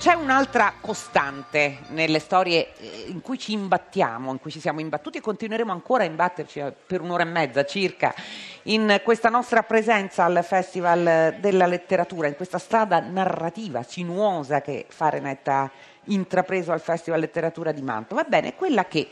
C'è un'altra costante nelle storie eh, in cui ci imbattiamo, in cui ci siamo imbattuti e continueremo ancora a imbatterci eh, per un'ora e mezza circa in questa nostra presenza al Festival della Letteratura, in questa strada narrativa sinuosa che Fahrenheit ha intrapreso al Festival Letteratura di Mantova. Ebbene, quella che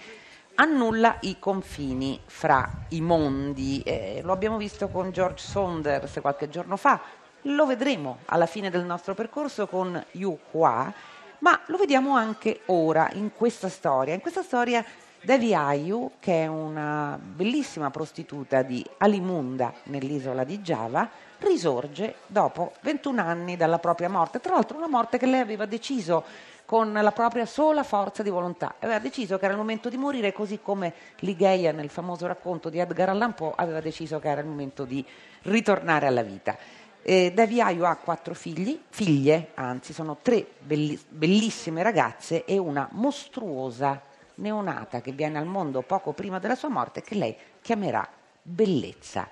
annulla i confini fra i mondi. Eh, lo abbiamo visto con George Saunders qualche giorno fa, lo vedremo alla fine del nostro percorso con Yu Hua, ma lo vediamo anche ora in questa storia. In questa storia Devi Ayu, che è una bellissima prostituta di Alimunda nell'isola di Java, risorge dopo 21 anni dalla propria morte. Tra l'altro una morte che lei aveva deciso con la propria sola forza di volontà. Aveva deciso che era il momento di morire, così come Ligeia nel famoso racconto di Edgar Allan Poe aveva deciso che era il momento di ritornare alla vita. Eh, Davy Ayu ha quattro figli, figlie, anzi sono tre belli, bellissime ragazze e una mostruosa neonata che viene al mondo poco prima della sua morte che lei chiamerà Bellezza.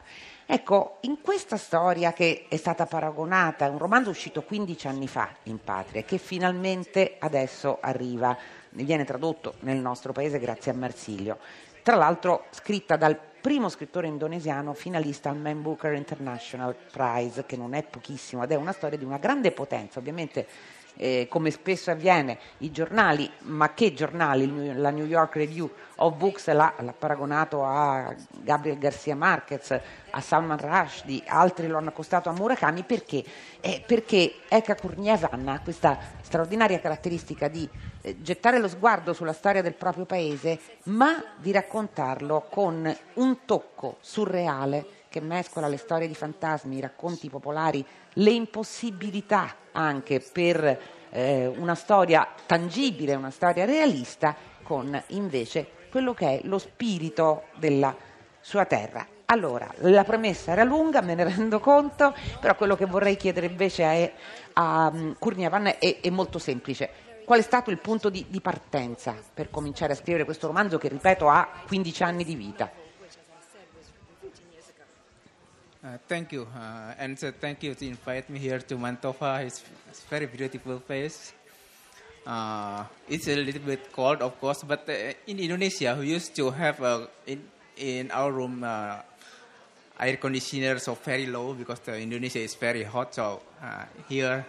Ecco, in questa storia che è stata paragonata, un romanzo uscito 15 anni fa in patria, che finalmente adesso arriva, viene tradotto nel nostro paese grazie a Marsilio, tra l'altro scritta dal primo scrittore indonesiano finalista al Man Booker International Prize, che non è pochissimo, ed è una storia di una grande potenza, ovviamente eh, come spesso avviene, i giornali, ma che giornali? La New York Review of Books l'ha, l'ha paragonato a Gabriel Garcia Marquez, a Salman Rushdie, altri lo hanno accostato a Murakami perché? Eh, perché Eka Kurnievan ha questa straordinaria caratteristica di eh, gettare lo sguardo sulla storia del proprio paese, ma di raccontarlo con un tocco surreale che mescola le storie di fantasmi, i racconti popolari, le impossibilità anche per eh, una storia tangibile, una storia realista, con invece quello che è lo spirito della sua terra. Allora, la premessa era lunga, me ne rendo conto, però quello che vorrei chiedere invece è, a um, Kurniavan è, è, molto semplice. Qual è stato il punto di, di partenza per cominciare a scrivere questo romanzo che, ripeto, ha 15 anni di vita? Uh, thank you, uh, and uh, thank you to invite me here to Mantova. It's, it's very beautiful place. Uh, it's a little bit cold, of course, but uh, in Indonesia, we used to have in in our room uh, air conditioner so very low because Indonesia is very hot. So here,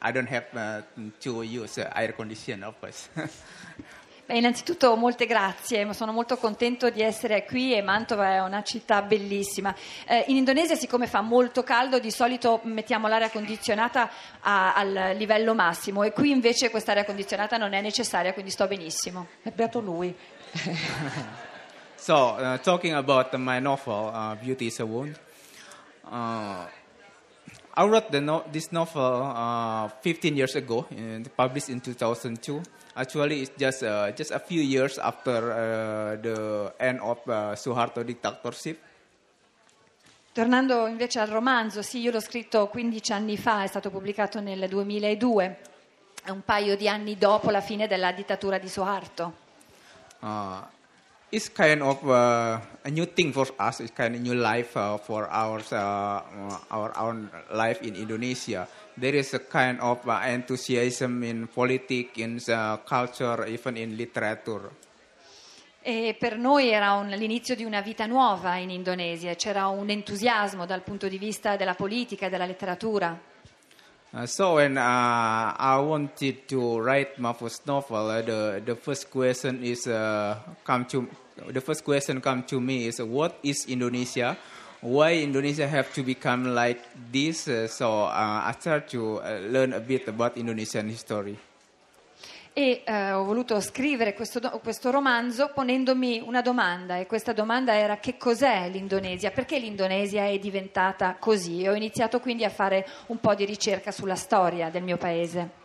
I don't have to use air conditioner, of course. Beh, innanzitutto molte grazie, sono molto contento di essere qui e Mantova è una città bellissima. Eh, in Indonesia siccome fa molto caldo di solito mettiamo l'aria condizionata a, al livello massimo e qui invece quest'aria condizionata non è necessaria, quindi sto benissimo. È beato lui. so, uh, talking about my novel, uh, Beauty is a Wound, uh, I wrote no- this novel 15 uh, years ago, published in 2002. Actually, it's just uh, just a few years after uh, the end of uh, Suharto dictatorship. Tornando invece al romanzo, sì, io l'ho scritto 15 anni fa, è stato pubblicato nel 2002, un paio di anni dopo la fine della dittatura di Suharto. Uh, it's kind of uh, a new thing for us. It's kind of new life uh, for our uh, our own life in Indonesia. There is a kind of uh, enthusiasm in politics, in uh, culture, even in literature. E per noi era un, l'inizio di una vita nuova in Indonesia, c'era un entusiasmo dal punto di vista della politica e della letteratura. Uh, so when uh, I wanted to write my first novel, uh, the the first question is uh, come to the first question come to me is what is Indonesia? Why Indonesia have to become like this? Uh, so uh, I started to learn a bit about Indonesian history. e eh, ho voluto scrivere questo, questo, romanzo ponendomi una domanda e questa domanda era che cos'è l'Indonesia, perché l'Indonesia è diventata così e ho iniziato quindi a fare un po' di ricerca sulla storia del mio paese.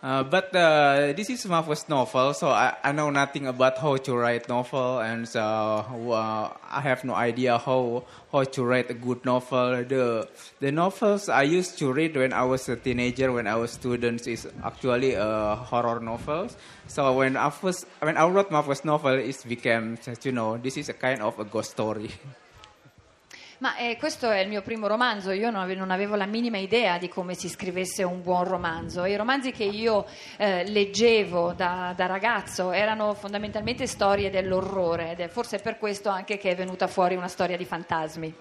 Uh, but uh, this is my first novel, so I, I, know nothing about how to write novel, and so uh, I have no idea how how to write a good novel. The the novels I used to read when I was a teenager, when I was student, is actually uh, horror novels. So when I first when I wrote my first novel, it became as you know this is a kind of a ghost story. Ma eh, questo è il mio primo romanzo, io non avevo, non avevo, la minima idea di come si scrivesse un buon romanzo. I romanzi che io eh, leggevo da, da, ragazzo erano fondamentalmente storie dell'orrore ed è forse per questo anche che è venuta fuori una storia di fantasmi.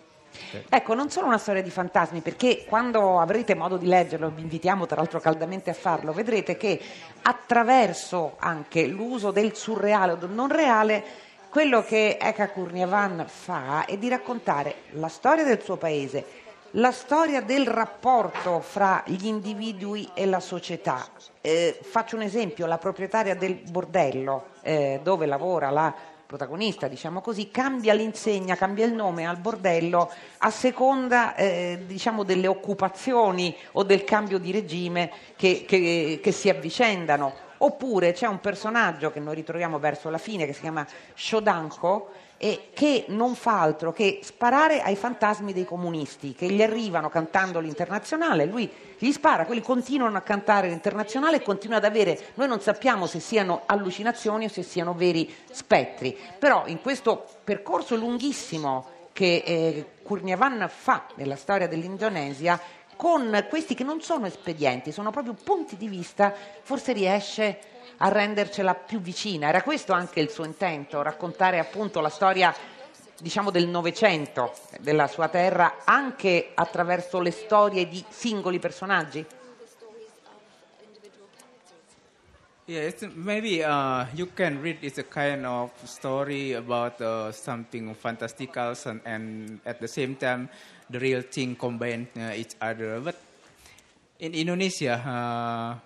Ecco, non solo una storia di fantasmi, perché quando avrete modo di leggerlo, vi invitiamo tra l'altro caldamente a farlo, vedrete che attraverso anche l'uso del surreale o del non reale quello che Eka Kurniavan fa è di raccontare la storia del suo paese, la storia del rapporto fra gli individui e la società. Eh, faccio un esempio, la proprietaria del bordello eh, dove lavora la protagonista, diciamo così, cambia l'insegna, cambia il nome al bordello a seconda eh, diciamo, delle occupazioni o del cambio di regime che, che, che si avvicendano. Oppure c'è un personaggio che noi ritroviamo verso la fine che si chiama Shodanko e che non fa altro che sparare ai fantasmi dei comunisti che gli arrivano cantando l'internazionale, lui gli spara, quelli continuano a cantare l'internazionale e continuano ad avere, noi non sappiamo se siano allucinazioni o se siano veri spettri, però in questo percorso lunghissimo che eh, Kurniavan fa nella storia dell'Indonesia con questi che non sono espedienti, sono proprio punti di vista, forse riesce a rendercela più vicina. Era questo anche il suo intento, raccontare appunto la storia diciamo del Novecento della sua terra anche attraverso le storie di singoli personaggi? Yeah, maybe uh, you can read it's a kind of story about uh, something fantastical and, and at the same time the real thing combine uh, each other. But in Indonesia, uh,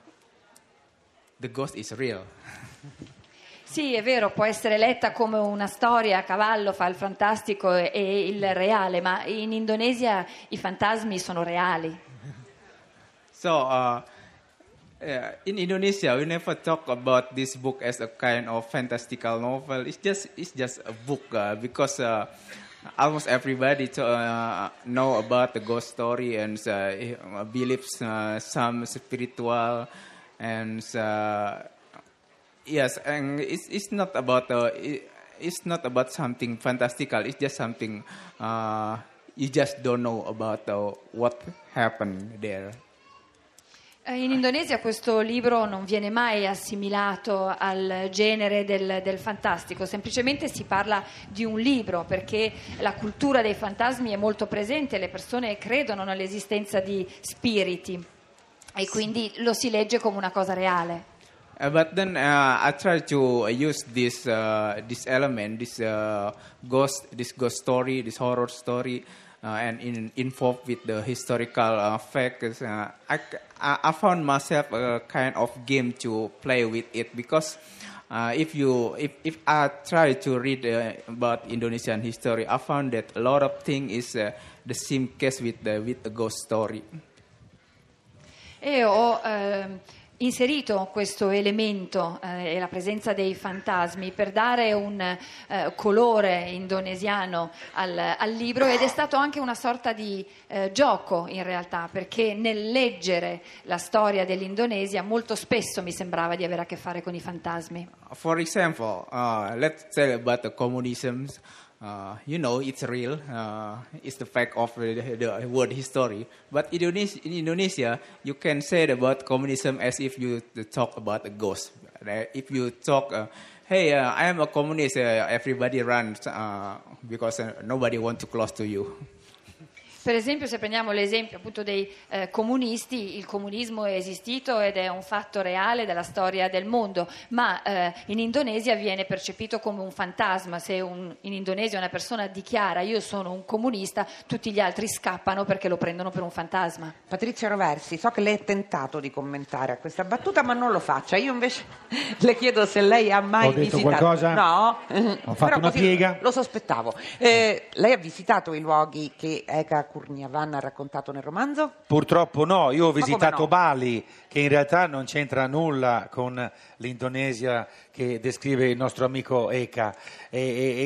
the ghost is real. Sì, è vero, può essere letta come una storia a cavallo fra il fantastico e il reale, ma in Indonesia i fantasmi sono reali. So, uh, in Indonesia, we never talk about this book as a kind of fantastical novel. It's just, it's just a book uh, because uh, almost everybody to, uh, know about the ghost story and uh, believes uh, some spiritual and uh, yes and it's, it's not about it's not about something fantastical it's just something you just don't know about what happened there in Indonesia questo libro non viene mai assimilato al genere del, del, fantastico, semplicemente si parla di un libro perché la cultura dei fantasmi è molto presente, le persone credono nell'esistenza di spiriti e quindi lo si legge come una cosa reale. Uh, but then uh, I try to use this uh, this element, this uh, ghost, this ghost story, this horror story. Uh, and in, involved with the historical uh, facts. Uh, I, I found myself a kind of game to play with it because uh, if you if, if I try to read uh, about Indonesian history, I found that a lot of things is uh, the same case with the with ghost story. E ho ehm, inserito questo elemento eh, e la presenza dei fantasmi per dare un eh, colore indonesiano al, al, libro ed è stato anche una sorta di eh, gioco in realtà perché nel leggere la storia dell'Indonesia molto spesso mi sembrava di avere a che fare con i fantasmi. For example, uh, let's say about the communism. Uh, you know it's real. Uh, it's the fact of the, the word history. But Indonesia, in Indonesia, you can say about communism as if you talk about a ghost. If you talk, uh, hey, uh, I am a communist, uh, everybody runs because nobody wants to close to you. Per esempio, se prendiamo l'esempio appunto dei eh, comunisti, il comunismo è esistito ed è un fatto reale della storia del mondo, ma eh, in Indonesia viene percepito come un fantasma. Se un, in Indonesia una persona dichiara io sono un comunista, tutti gli altri scappano perché lo prendono per un fantasma. Patrizia Roversi, so che lei è tentato di commentare a questa battuta, ma non lo faccia. Io invece le chiedo se lei ha mai Ho detto visitato. qualcosa? No, ho fatto una piega. Lo sospettavo. Eh, lei ha visitato i luoghi che Eka Kurniavan ha raccontato nel romanzo? Purtroppo no, io ho visitato no? Bali, che in realtà non c'entra nulla con l'Indonesia che descrive il nostro amico Eka. E,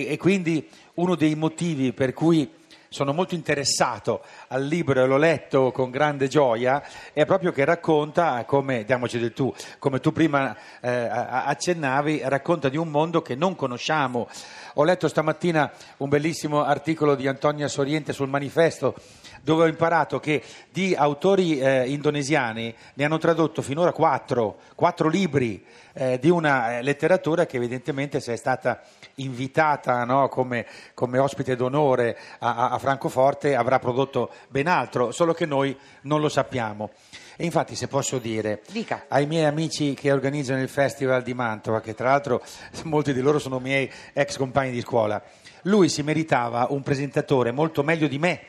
e, e quindi uno dei motivi per cui sono molto interessato al libro e l'ho letto con grande gioia, è proprio che racconta, come, diamoci del tu, come tu prima eh, accennavi, racconta di un mondo che non conosciamo. Ho letto stamattina un bellissimo articolo di Antonia Soriente sul manifesto dove ho imparato che di autori eh, indonesiani ne hanno tradotto finora quattro, quattro libri eh, di una eh, letteratura che evidentemente se è stata invitata no, come, come, ospite d'onore a, a Francoforte avrà prodotto ben altro, solo che noi non lo sappiamo. E infatti, se posso dire Dica. ai miei amici che organizzano il Festival di Mantova, che tra l'altro molti di loro sono miei ex compagni di scuola, lui si meritava un presentatore molto meglio di me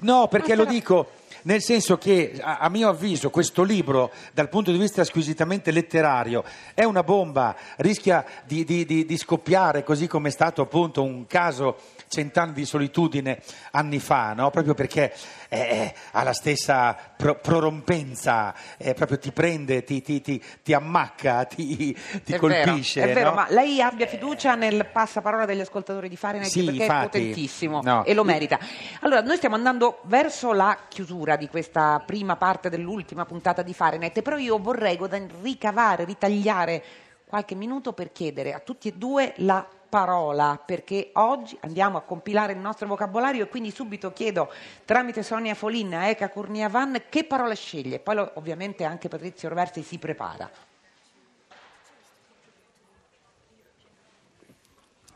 No, perché lo dico nel senso che a, a, mio avviso questo libro dal punto di vista squisitamente letterario è una bomba, rischia di, di, di, di scoppiare così come è stato appunto un caso cent'anni di solitudine anni fa, no? proprio perché eh, ha la stessa pro- prorompenza, eh, proprio ti prende, ti, ti, ti, ti ammacca, ti, è colpisce. Vero, è vero, no? ma lei abbia fiducia nel passaparola degli ascoltatori di Fahrenheit sì, perché infatti, è potentissimo no. e lo merita. Allora, noi stiamo andando verso la chiusura di questa prima parte dell'ultima puntata di Fahrenheit, però io vorrei ricavare, ritagliare qualche minuto per chiedere a tutti e due la parola perché oggi andiamo a compilare il nostro vocabolario e quindi subito chiedo tramite Sonia Folin a Eka Curniavan che parola sceglie, poi lo, ovviamente anche Patrizio Roversi si prepara.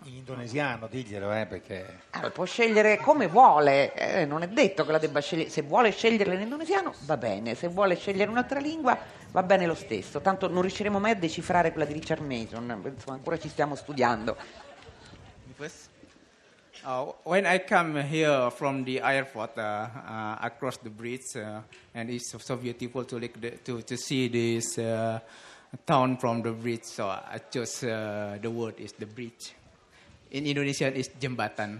In indonesiano, diglielo, eh, perché... Allora, può scegliere come vuole, eh, non è detto che la debba scegliere, se vuole sceglierla in indonesiano va bene, se vuole scegliere un'altra lingua va bene lo stesso, tanto non riusciremo mai a decifrare quella di Richard Mason, insomma ancora ci stiamo studiando. Uh, when I come here from the airport uh, uh, across the bridge, uh, and it's so beautiful to, the, to, to see this uh, town from the bridge, so I chose uh, the word is the bridge. In Indonesian, it's jembatan.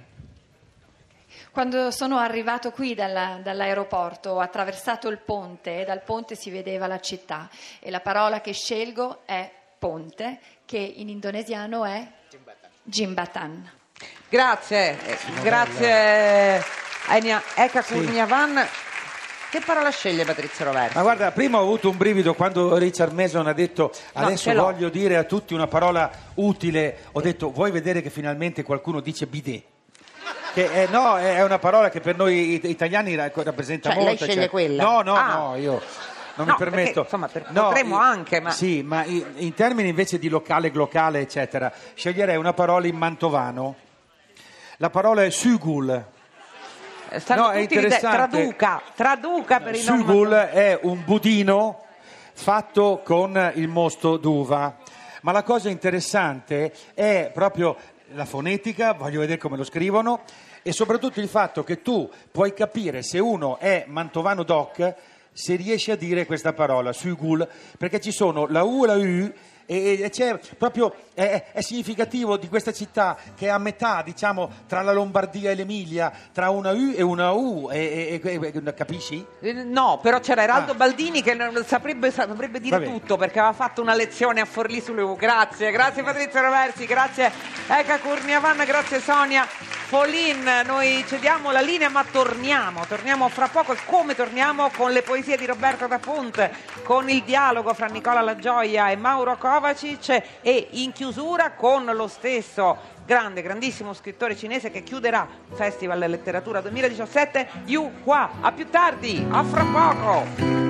Quando sono arrivato qui dalla, dall'aeroporto ho attraversato il ponte e dal ponte si vedeva la città e la parola che scelgo è ponte, che in indonesiano è Jimbatan. Grazie, eh, grazie Enia Eka Kurniavan. Che parola sceglie Patrizio Roversi? Ma guarda, prima ho avuto un brivido quando Richard Mason ha detto adesso ce l'ho. voglio dire a tutti una parola utile. Ho detto vuoi vedere che finalmente qualcuno dice bidet? Che è, no, è una parola che per noi it- italiani ra- rappresenta Cioè, lei molto. sceglie quella? No, no, Ah. no, io non No, mi permetto. perché, insomma, per- No, potremmo io- anche, ma- Sì, ma i- in termini invece di locale, glocale, eccetera, sceglierei una parola in mantovano. La parola è sugul. Eh, stanno no, è interessante. traduca, traduca per i non Sugul è un budino fatto con il mosto d'uva. Ma la cosa interessante è proprio la fonetica, voglio vedere come lo scrivono, e soprattutto il fatto che tu puoi capire se uno è mantovano doc se riesce a dire questa parola, Sugul, perché ci sono la U e la U e, c'è proprio è, è significativo di questa città che è a metà, diciamo, tra la Lombardia e l'Emilia, tra una U e una U, e, e- e- capisci? Eh, No, però c'era Eraldo Ah. Baldini che saprebbe, saprebbe dire tutto perché aveva fatto una lezione a Forlì sulle U. Grazie, grazie Patrizio Roversi, grazie Eka Curniavan, grazie Sonia Folin. Noi cediamo la linea ma torniamo, torniamo fra poco e come torniamo con le poesie di Roberto D'Apunt, con il dialogo fra Nicola La Gioia e Mauro Kovacic e in chiusura con lo stesso grande, grandissimo scrittore cinese che chiuderà Festival Letteratura 2017, Yu Hua. A più tardi, a fra poco.